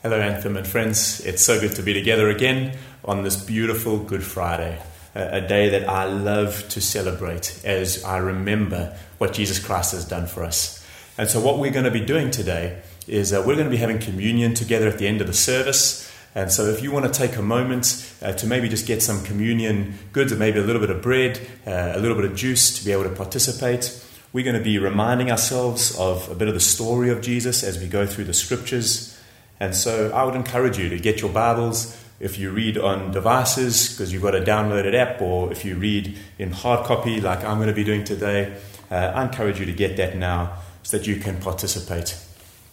Hello, Anthem and friends. It's so good to be together again on this beautiful Good Friday, a, day that I love to celebrate as I remember what Jesus Christ has done for us. And so, what we're going to be doing today is uh, we're going to be having communion together at the end of the service. And so, if you want to take a moment uh, to maybe just get some communion goods, or maybe a little bit of bread, uh, a little bit of juice to be able to participate, we're going to be reminding ourselves of a bit of the story of Jesus as we go through the scriptures. And so I would encourage you to get your Bibles. If you read on devices, because you've got a downloaded app, or if you read in hard copy, like I'm going to be doing today, uh, I encourage you to get that now so that you can participate.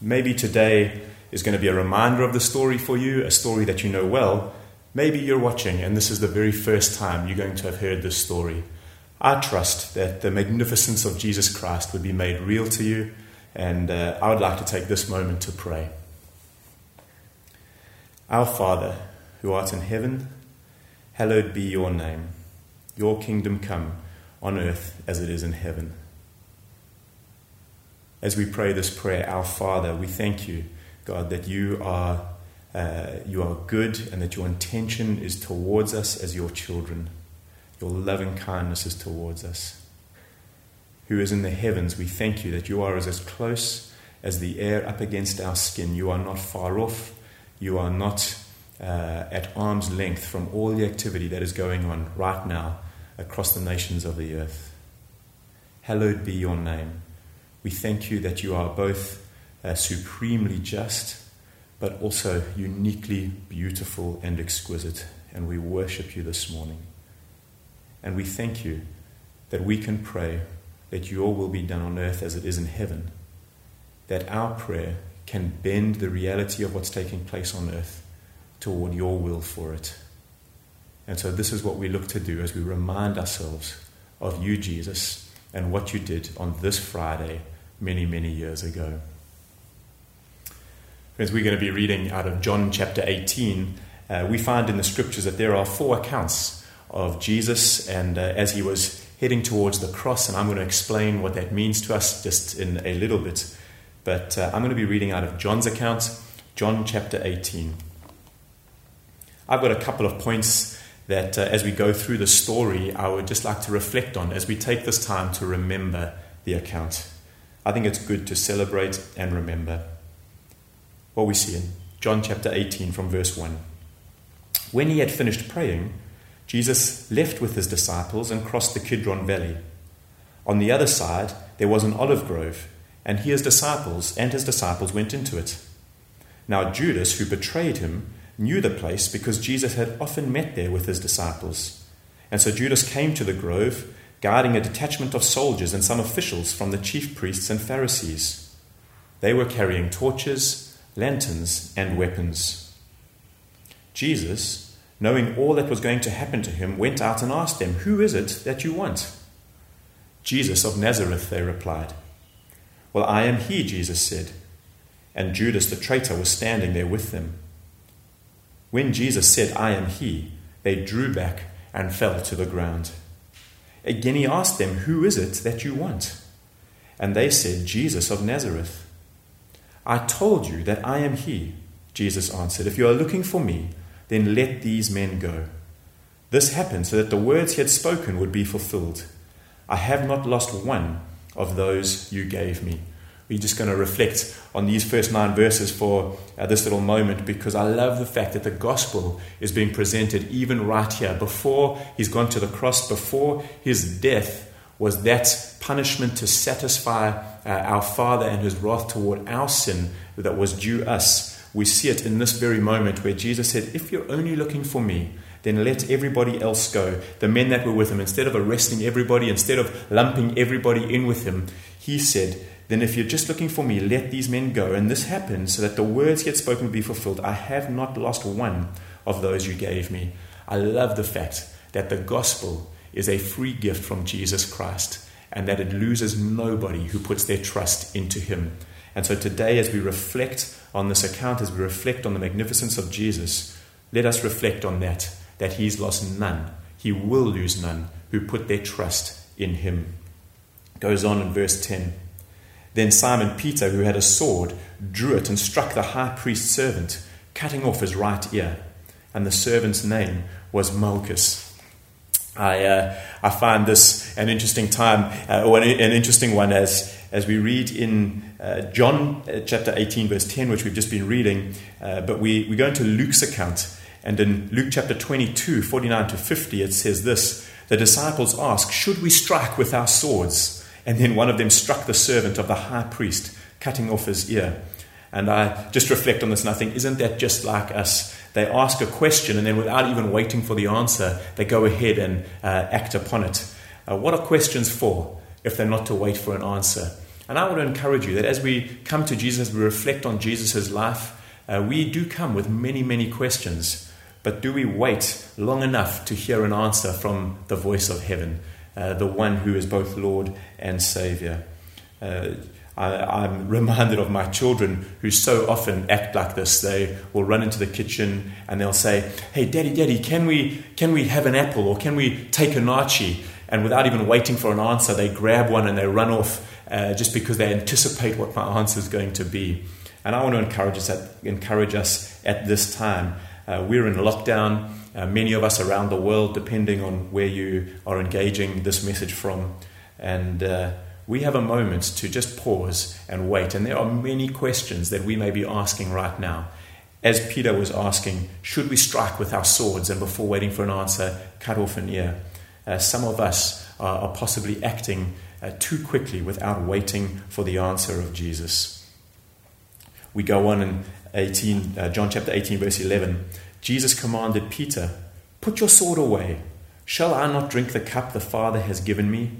Maybe today is going to be a reminder of the story for you, a story that you know well. Maybe you're watching and this is the very first time you're going to have heard this story. I trust that the magnificence of Jesus Christ would be made real to you, and uh, I would like to take this moment to pray. Our Father, who art in heaven, hallowed be your name. Your kingdom come on earth as it is in heaven. As we pray this prayer, Our Father, we thank you, God, that you are, uh, you are good and that your intention is towards us as your children. Your loving kindness is towards us. Who is in the heavens, we thank you that you are as close as the air up against our skin. You are not far off you are not uh, at arm's length from all the activity that is going on right now across the nations of the earth. Hallowed be your name. We thank you that you are both uh, supremely just, but also uniquely beautiful and exquisite. And we worship you this morning. And we thank you that we can pray that your will be done on earth as it is in heaven, that our prayer can bend the reality of what's taking place on earth toward your will for it. And so, this is what we look to do as we remind ourselves of you, Jesus, and what you did on this Friday many, many years ago. Friends, we're going to be reading out of John chapter 18. Uh, we find in the scriptures that there are four accounts of Jesus and uh, as he was heading towards the cross, and I'm going to explain what that means to us just in a little bit. But uh, I'm going to be reading out of John's account, John chapter 18. I've got a couple of points that uh, as we go through the story, I would just like to reflect on as we take this time to remember the account. I think it's good to celebrate and remember. What we see in John chapter 18 from verse 1. When he had finished praying, Jesus left with his disciples and crossed the Kidron Valley. On the other side, there was an olive grove and he, his disciples, and his disciples went into it. Now Judas, who betrayed him, knew the place because Jesus had often met there with his disciples. And so Judas came to the grove, guarding a detachment of soldiers and some officials from the chief priests and Pharisees. They were carrying torches, lanterns, and weapons. Jesus, knowing all that was going to happen to him, went out and asked them, Who is it that you want? Jesus of Nazareth, they replied. Well, I am he, Jesus said. And Judas the traitor was standing there with them. When Jesus said, I am he, they drew back and fell to the ground. Again he asked them, Who is it that you want? And they said, Jesus of Nazareth. I told you that I am he, Jesus answered. If you are looking for me, then let these men go. This happened so that the words he had spoken would be fulfilled. I have not lost one of those you gave me. We're just going to reflect on these first nine verses for uh, this little moment because I love the fact that the gospel is being presented even right here. Before he's gone to the cross, before his death, was that punishment to satisfy uh, our Father and his wrath toward our sin that was due us. We see it in this very moment where Jesus said, If you're only looking for me, then let everybody else go. The men that were with him, instead of arresting everybody, instead of lumping everybody in with him, he said, Then if you're just looking for me, let these men go. And this happened so that the words he had spoken would be fulfilled. I have not lost one of those you gave me. I love the fact that the gospel is a free gift from Jesus Christ and that it loses nobody who puts their trust into him. And so today, as we reflect on this account, as we reflect on the magnificence of Jesus, let us reflect on that that he's lost none. He will lose none who put their trust in him. Goes on in verse 10. Then Simon Peter, who had a sword, drew it and struck the high priest's servant, cutting off his right ear. And the servant's name was Malchus. I, uh, I find this an interesting time, uh, or an, interesting one, as, as we read in uh, John uh, chapter 18, verse 10, which we've just been reading. Uh, but we, we go into Luke's account, and in Luke chapter 22, 49 to 50, it says this The disciples ask, Should we strike with our swords? And then one of them struck the servant of the high priest, cutting off his ear. And I just reflect on this and I think, isn't that just like us? They ask a question and then without even waiting for the answer, they go ahead and uh, act upon it. Uh, what are questions for if they're not to wait for an answer? And I want to encourage you that as we come to Jesus, we reflect on Jesus' life, uh, we do come with many, many questions. But do we wait long enough to hear an answer from the voice of heaven, uh, the one who is both Lord and Savior? Uh, I, am reminded of my children who so often act like this. They will run into the kitchen and they'll say, Hey, daddy, daddy, can we, can we have an apple or can we take a naartjie? And without even waiting for an answer, they grab one and they run off uh, just because they anticipate what my answer is going to be. And I want to encourage us at, encourage us at this time. Uh, we're in lockdown, uh, many of us around the world, depending on where you are engaging this message from. And uh, we have a moment to just pause and wait. And there are many questions that we may be asking right now. As Peter was asking, should we strike with our swords and before waiting for an answer, cut off an ear? Uh, some of us are, are possibly acting uh, too quickly without waiting for the answer of Jesus. We go on in 18, uh, John chapter 18, verse 11. Jesus commanded Peter, Put your sword away. Shall I not drink the cup the Father has given me?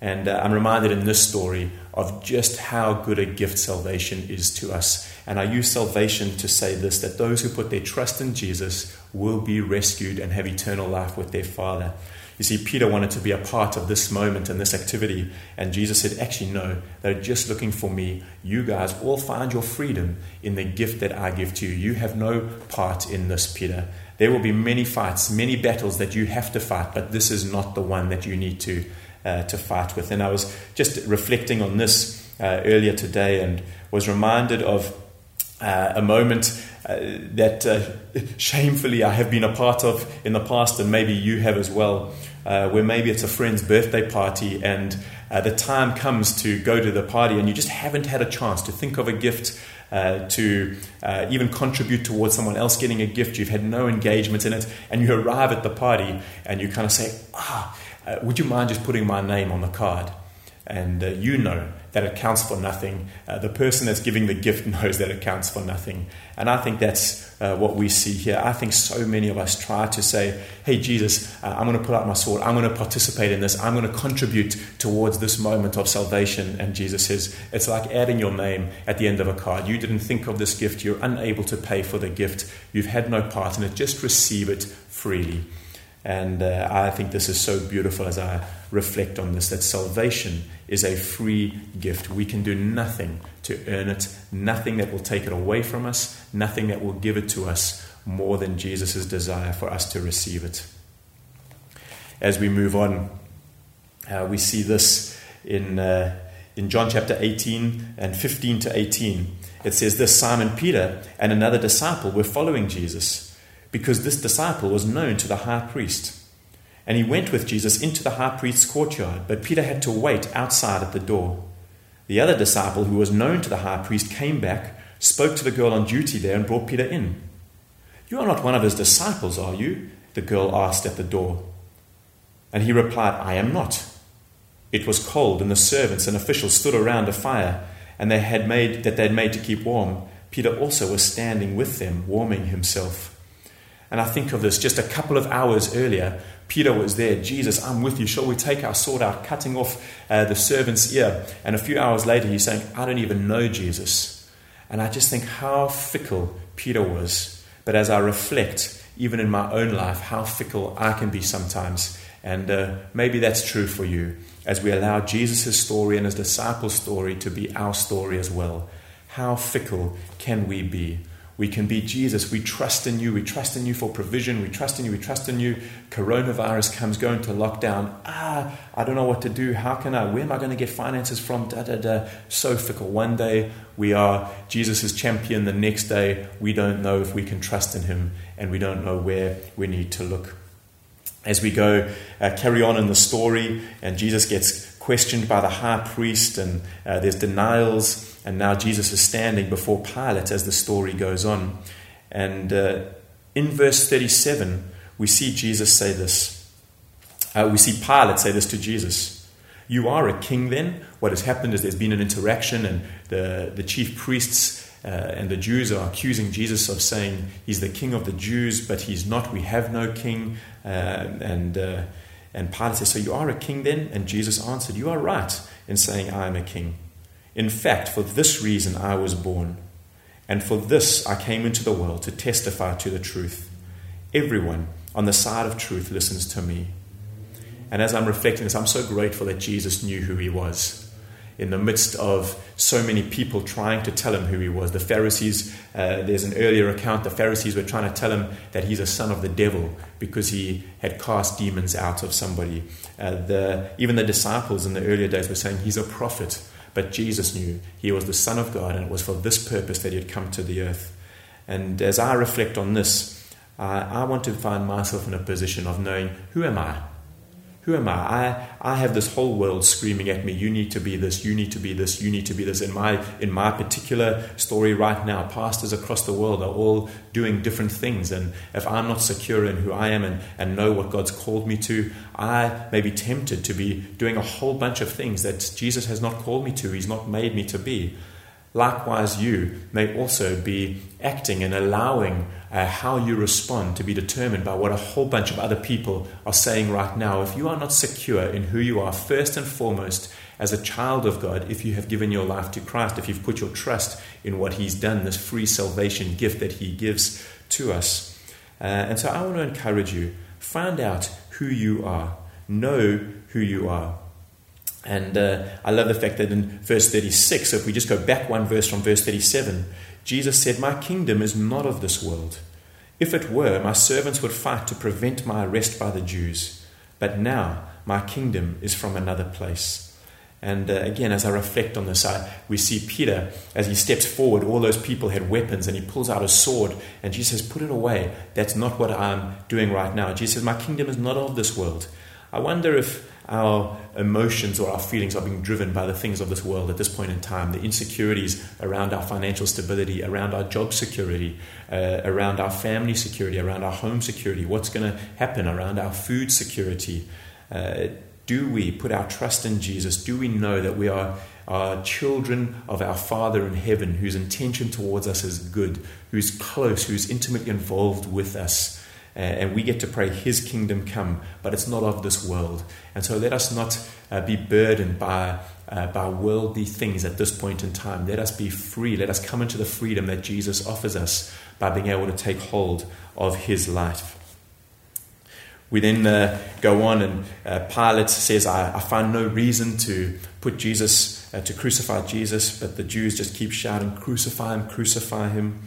And uh, I'm reminded in this story of just how good a gift salvation is to us. And I use salvation to say this that those who put their trust in Jesus will be rescued and have eternal life with their Father. You see, Peter wanted to be a part of this moment and this activity, and Jesus said, Actually, no, they're just looking for me. You guys all find your freedom in the gift that I give to you. You have no part in this, Peter. There will be many fights, many battles that you have to fight, but this is not the one that you need to uh, to fight with. And I was just reflecting on this uh, earlier today and was reminded of uh, a moment uh, that uh, shamefully I have been a part of in the past, and maybe you have as well, uh, where maybe it's a friend's birthday party and the time comes to go to the party and you just haven't had a chance to think of a gift. Uh, to uh, even contribute towards someone else getting a gift. You've had no engagement in it, and you arrive at the party and you kind of say, Ah, uh, would you mind just putting my name on the card? And uh, you know that it counts for nothing. Uh, the person that's giving the gift knows that it counts for nothing. And I think that's uh, what we see here. I think so many of us try to say, hey, Jesus, uh, I'm going to put out my sword. I'm going to participate in this. I'm going to contribute towards this moment of salvation. And Jesus says, it's like adding your name at the end of a card. You didn't think of this gift. You're unable to pay for the gift. You've had no part in it. Just receive it freely. And uh, I think this is so beautiful as I reflect on this that salvation is a free gift. We can do nothing to earn it, nothing that will take it away from us, nothing that will give it to us more than Jesus' desire for us to receive it. As we move on, uh, we see this in, uh, in John chapter 18 and 15 to 18. It says this Simon Peter and another disciple were following Jesus because this disciple was known to the high priest. And he went with Jesus into the high priest's courtyard, but Peter had to wait outside at the door. The other disciple, who was known to the high priest, came back, spoke to the girl on duty there, and brought Peter in. You are not one of his disciples, are you? The girl asked at the door. And he replied, I am not. It was cold, and the servants and officials stood around a fire, and they had made that they had made to keep warm. Peter also was standing with them, warming himself. And I think of this just a couple of hours earlier. Peter was there. Jesus, I'm with you. Shall we take our sword out, cutting off uh, the servant's ear? And a few hours later, he's saying, I don't even know Jesus. And I just think how fickle Peter was. But as I reflect, even in my own life, how fickle I can be sometimes. And uh, maybe that's true for you as we allow Jesus' story and his disciples' story to be our story as well. How fickle can we be? We can be Jesus. We trust in you. We trust in you for provision. We trust in you. We trust in you. Coronavirus comes, going to lockdown. Ah, I don't know what to do. How can I? Where am I going to get finances from? Da da da. So fickle. One day we are Jesus' champion. The next day we don't know if we can trust in him and we don't know where we need to look. As we go, uh, carry on in the story, and Jesus gets questioned by the high priest, and uh, there's denials and now Jesus is standing before Pilate as the story goes on. And uh, in verse 37, we see Jesus say this. Uh, we see Pilate say this to Jesus You are a king then? What has happened is there's been an interaction, and the, the chief priests uh, and the Jews are accusing Jesus of saying he's the king of the Jews, but he's not. We have no king. Uh, and, uh, and Pilate says, So you are a king then? And Jesus answered, You are right in saying I am a king. In fact, for this reason I was born, and for this I came into the world to testify to the truth. Everyone on the side of truth listens to me. And as I'm reflecting this, I'm so grateful that Jesus knew who he was in the midst of so many people trying to tell him who he was. The Pharisees, uh, there's an earlier account, the Pharisees were trying to tell him that he's a son of the devil because he had cast demons out of somebody. Uh, the, even the disciples in the earlier days were saying he's a prophet. But Jesus knew he was the Son of God, and it was for this purpose that he had come to the earth. And as I reflect on this, uh, I want to find myself in a position of knowing who am I? Who am I? I? I have this whole world screaming at me, you need to be this, you need to be this, you need to be this. In my, in my particular story right now, pastors across the world are all doing different things. And if I'm not secure in who I am and, and know what God's called me to, I may be tempted to be doing a whole bunch of things that Jesus has not called me to, He's not made me to be. Likewise, you may also be acting and allowing uh, how you respond to be determined by what a whole bunch of other people are saying right now. If you are not secure in who you are, first and foremost, as a child of God, if you have given your life to Christ, if you've put your trust in what He's done, this free salvation gift that He gives to us. Uh, and so I want to encourage you find out who you are, know who you are. And uh, I love the fact that in verse 36, so if we just go back one verse from verse 37, Jesus said, My kingdom is not of this world. If it were, my servants would fight to prevent my arrest by the Jews. But now my kingdom is from another place. And uh, again, as I reflect on this, I, we see Peter, as he steps forward, all those people had weapons, and he pulls out a sword, and Jesus says, Put it away. That's not what I'm doing right now. Jesus says, My kingdom is not of this world. I wonder if our emotions or our feelings are being driven by the things of this world at this point in time, the insecurities around our financial stability, around our job security, uh, around our family security, around our home security, what's going to happen around our food security. Uh, do we put our trust in Jesus? Do we know that we are, are children of our Father in heaven whose intention towards us is good, who's close, who's intimately involved with us? And we get to pray His kingdom come, but it's not of this world. And so let us not uh, be burdened by, uh, by worldly things at this point in time. Let us be free. Let us come into the freedom that Jesus offers us by being able to take hold of His life. We then uh, go on, and uh, Pilate says, I, I, find no reason to put Jesus, uh, to crucify Jesus, but the Jews just keep shouting, Crucify him, crucify him.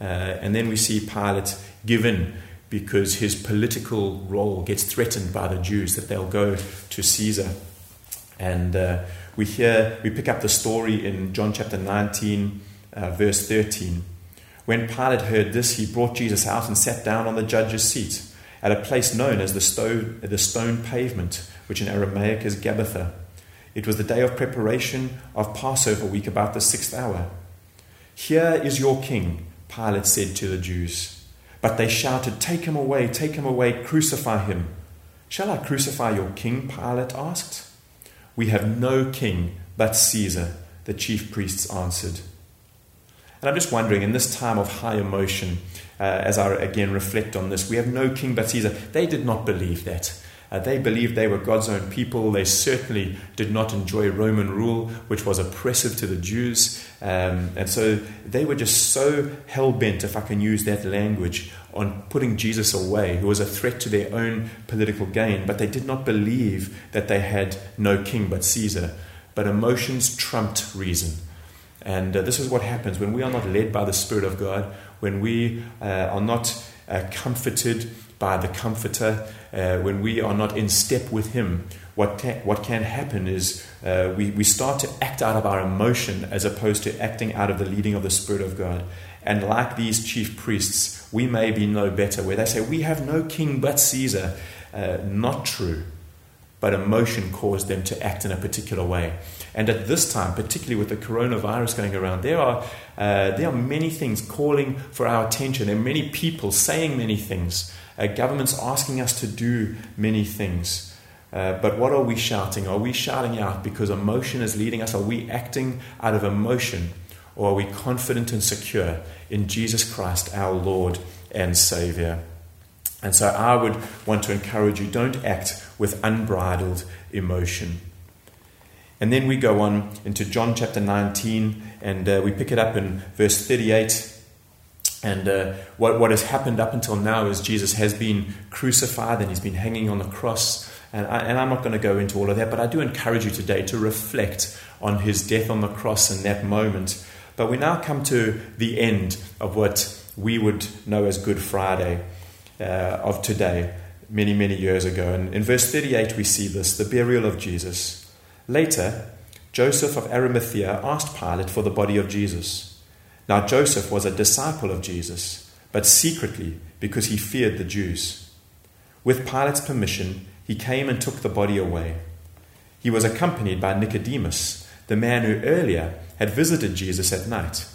Uh, and then we see Pilate given because his political role gets threatened by the Jews, that they'll go to Caesar. And uh, we hear, we pick up the story in John chapter 19, uh, verse 13. When Pilate heard this, he brought Jesus out and sat down on the judge's seat at a place known as the stone, the stone pavement, which in Aramaic is Gabbatha. It was the day of preparation of Passover week, about the sixth hour. Here is your king, Pilate said to the Jews. But they shouted, Take him away, take him away, crucify him. Shall I crucify your king? Pilate asked. We have no king but Caesar, the chief priests answered. And I'm just wondering, in this time of high emotion, uh, as I again reflect on this, we have no king but Caesar. They did not believe that. Uh, they believed they were God's own people. They certainly did not enjoy Roman rule, which was oppressive to the Jews. Um, and so they were just so hell bent, if I can use that language, on putting Jesus away, who was a threat to their own political gain. But they did not believe that they had no king but Caesar. But emotions trumped reason. And uh, this is what happens when we are not led by the Spirit of God, when we uh, are not uh, comforted by the Comforter, uh, when we are not in step with Him. What can, what can happen is uh, we, we start to act out of our emotion as opposed to acting out of the leading of the Spirit of God. And like these chief priests, we may be no better, where they say, We have no king but Caesar. Uh, not true but emotion caused them to act in a particular way. And at this time, particularly with the coronavirus going around, there are, uh, there are many things calling for our attention. There are many people saying many things, uh, governments asking us to do many things. Uh, but what are we shouting? Are we shouting out because emotion is leading us? Are we acting out of emotion? Or are we confident and secure in Jesus Christ, our Lord and Savior? And so I would want to encourage you don't act with unbridled emotion. And then we go on into John chapter 19, and uh, we pick it up in verse 38. And uh, what, what has happened up until now is Jesus has been crucified and he's been hanging on the cross. And, I, and I'm not going to go into all of that, but I do encourage you today to reflect on his death on the cross in that moment. But we now come to the end of what we would know as Good Friday uh, of today, many, many years ago. And in verse 38, we see this the burial of Jesus. Later, Joseph of Arimathea asked Pilate for the body of Jesus. Now, Joseph was a disciple of Jesus, but secretly because he feared the Jews. With Pilate's permission, he came and took the body away. He was accompanied by Nicodemus, the man who earlier had visited Jesus at night.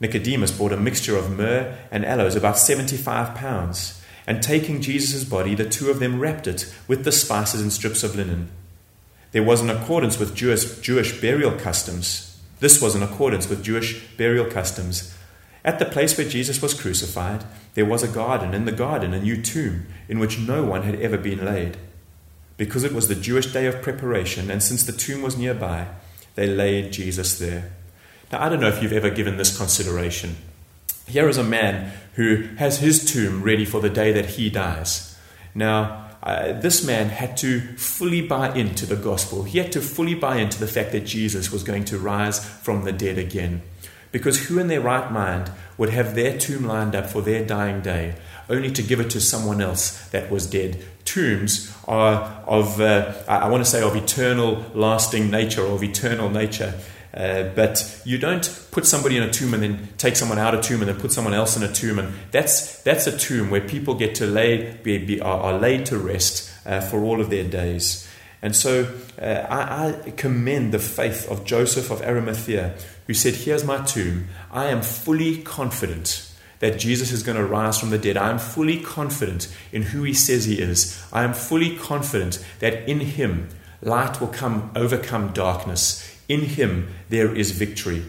Nicodemus bought a mixture of myrrh and aloes, about 75 pounds, and taking Jesus' body, the two of them wrapped it with the spices and strips of linen. There was in accordance with Jewish, Jewish burial customs. This was in accordance with Jewish burial customs. At the place where Jesus was crucified, there was a garden, in the garden, a new tomb in which no one had ever been laid. Because it was the Jewish day of preparation, and since the tomb was nearby, they laid Jesus there. Now, I don't know if you've ever given this consideration. Here is a man who has his tomb ready for the day that he dies. Now, uh, this man had to fully buy into the gospel. He had to fully buy into the fact that Jesus was going to rise from the dead again. Because who in their right mind would have their tomb lined up for their dying day, only to give it to someone else that was dead? Tombs are of, uh, I want to say, of eternal, lasting nature, of eternal nature. Uh, but you don't put somebody in a tomb and then take someone out of tomb and then put someone else in a tomb. And that's, that's a tomb where people get to lay, be, be, are, are, laid to rest uh, for all of their days. And so uh, I, I, commend the faith of Joseph of Arimathea, who said, Here's my tomb. I am fully confident that Jesus is going to rise from the dead. I am fully confident in who he says he is. I am fully confident that in him light will come overcome darkness in Him there is victory.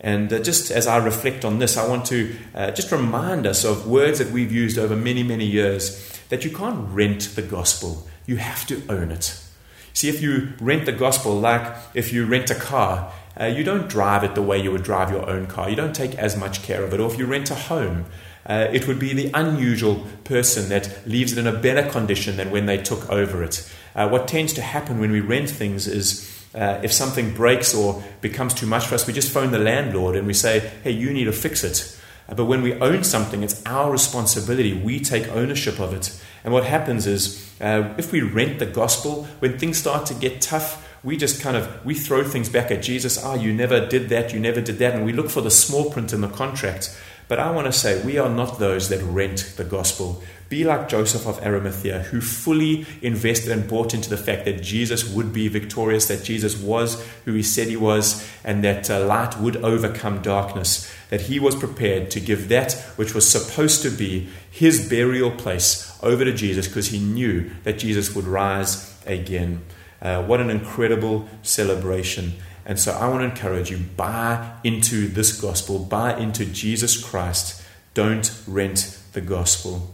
And uh, just as I reflect on this, I want to uh, just remind us of words that we've used over many, many years that you can't rent the gospel, you have to own it. See, if you rent the gospel, like if you rent a car, uh, you don't drive it the way you would drive your own car. You don't take as much care of it. Or if you rent a home, uh, it would be the unusual person that leaves it in a better condition than when they took over it. Uh, what tends to happen when we rent things is uh, if something breaks or becomes too much for us, we just phone the landlord and we say, hey, you need to fix it. Uh, but when we own something, it's our responsibility. We take ownership of it. And what happens is, uh, if we rent the gospel, when things start to get tough, we just kind of we throw things back at Jesus. Ah, oh, you never did that, you never did that, and we look for the small print in the contract. But I want to say we are not those that rent the gospel. Be like Joseph of Arimathea, who fully invested and bought into the fact that Jesus would be victorious, that Jesus was who he said he was, and that uh, light would overcome darkness. That he was prepared to give that which was supposed to be his burial place over to Jesus because he knew that Jesus would rise again. Uh, what an incredible celebration. And so I want to encourage you buy into this gospel, buy into Jesus Christ. Don't rent the gospel.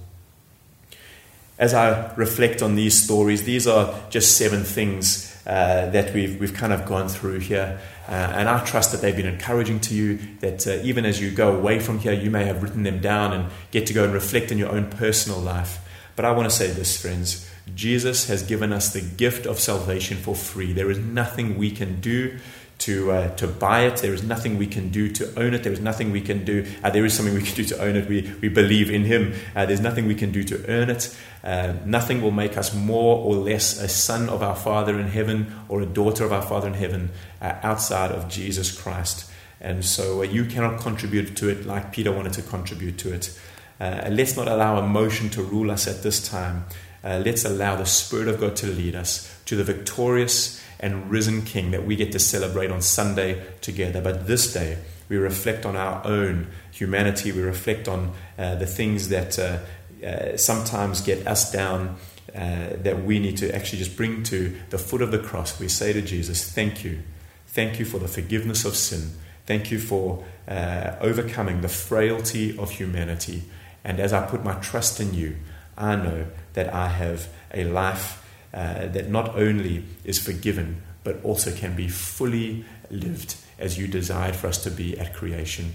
As I reflect on these stories, these are just seven things uh, that we've, we've kind of gone through here. Uh, and I trust that they've been encouraging to you, that uh, even as you go away from here, you may have written them down and get to go and reflect in your own personal life. But I want to say this, friends Jesus has given us the gift of salvation for free. There is nothing we can do to, uh, to buy it. There is nothing we can do to own it. There is nothing we can do. Uh, there is something we can do to own it. We, we believe in Him. Uh, there's nothing we can do to earn it. Uh, nothing will make us more or less a son of our Father in heaven or a daughter of our Father in heaven uh, outside of Jesus Christ. And so uh, you cannot contribute to it like Peter wanted to contribute to it. let's not allow emotion to rule us at this time. let's allow the Spirit of God to lead us to the victorious and risen King that we get to celebrate on Sunday together. But this day, we reflect on our own humanity, we reflect on uh, the things that uh, uh, sometimes get us down. Uh, that we need to actually just bring to the foot of the cross. We say to Jesus, Thank you. Thank you for the forgiveness of sin. Thank you for uh, overcoming the frailty of humanity. And as I put my trust in you, I know that I have a life uh, that not only is forgiven, but also can be fully lived as you desired for us to be at creation.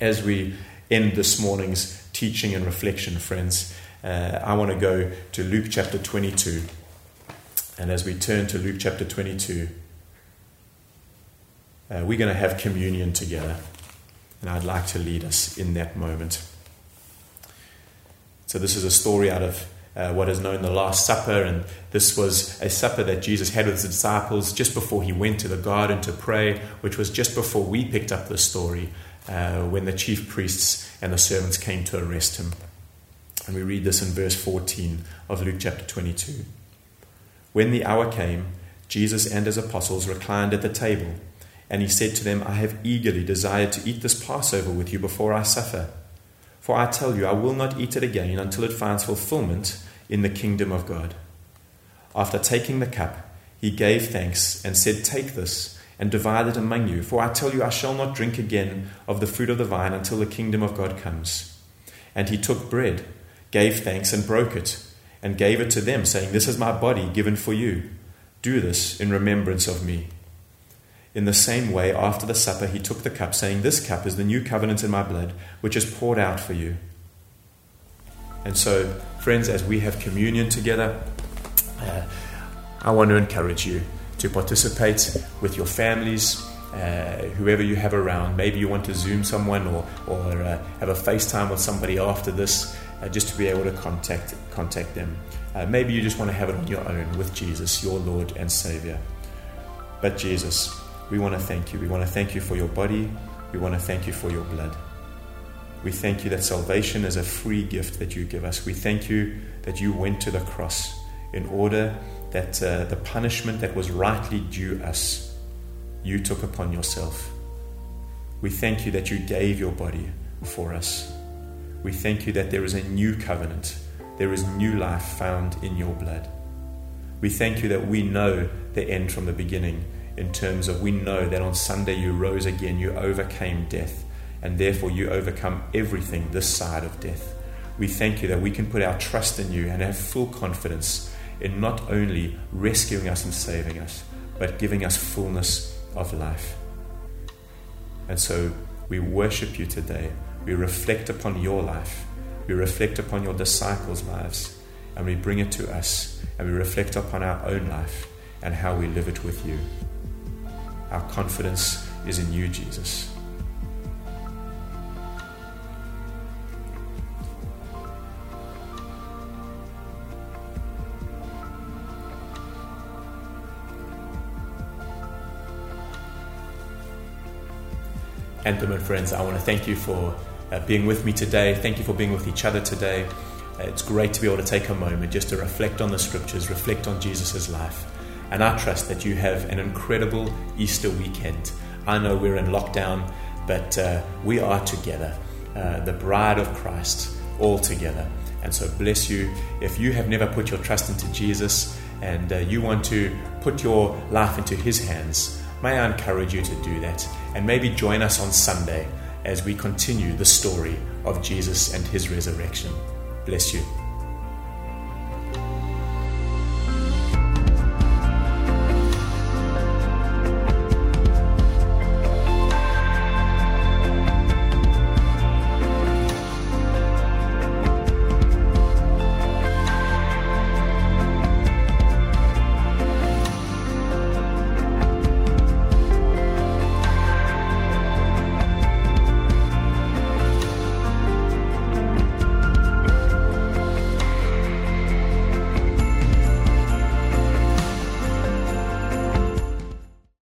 As we end this morning's teaching and reflection, friends, uh, I want to go to Luke chapter 22. And as we turn to Luke chapter 22, uh, we're going to have communion together. And I'd like to lead us in that moment. So, this is a story out of uh, what is known the Last Supper, and this was a supper that Jesus had with his disciples just before he went to the garden to pray, which was just before we picked up the story uh, when the chief priests and the servants came to arrest him. And we read this in verse 14 of Luke chapter 22. When the hour came, Jesus and his apostles reclined at the table, and he said to them, I have eagerly desired to eat this Passover with you before I suffer. For I tell you, I will not eat it again until it finds fulfillment in the kingdom of God. After taking the cup, he gave thanks and said, Take this and divide it among you, for I tell you, I shall not drink again of the fruit of the vine until the kingdom of God comes. And he took bread, gave thanks, and broke it, and gave it to them, saying, This is my body given for you. Do this in remembrance of me. In the same way, after the supper, he took the cup, saying, This cup is the new covenant in my blood, which is poured out for you. And so, friends, as we have communion together, uh, I want to encourage you to participate with your families, uh, whoever you have around. Maybe you want to Zoom someone or, or uh, have a FaceTime with somebody after this, uh, just to be able to contact, contact them. Uh, maybe you just want to have it on your own with Jesus, your Lord and Savior. But Jesus, we want to thank you. We want to thank you for your body. We want to thank you for your blood. We thank you that salvation is a free gift that you give us. We thank you that you went to the cross in order that uh, the punishment that was rightly due us, you took upon yourself. We thank you that you gave your body for us. We thank you that there is a new covenant, there is new life found in your blood. We thank you that we know the end from the beginning in terms of we know that on Sunday you rose again, you overcame death, and therefore you overcome everything this side of death. We thank you that we can put our trust in you and have full confidence in not only rescuing us and saving us, but giving us fullness of life. And so we worship you today. We reflect upon your life. We reflect upon your disciples' lives. And we bring it to us. And we reflect upon our own life and how we live it with you. Our confidence is in you, Jesus. Anthem and friends, I want to thank you for uh, being with me today. Thank you for being with each other today. Uh, it's great to be able to take a moment just to reflect on the scriptures, reflect on Jesus' life. And I trust that you have an incredible Easter weekend. I know we're in lockdown, but uh, we are together, uh, the bride of Christ, all together. And so, bless you. If you have never put your trust into Jesus and uh, you want to put your life into His hands, may I encourage you to do that. And maybe join us on Sunday as we continue the story of Jesus and His resurrection. Bless you.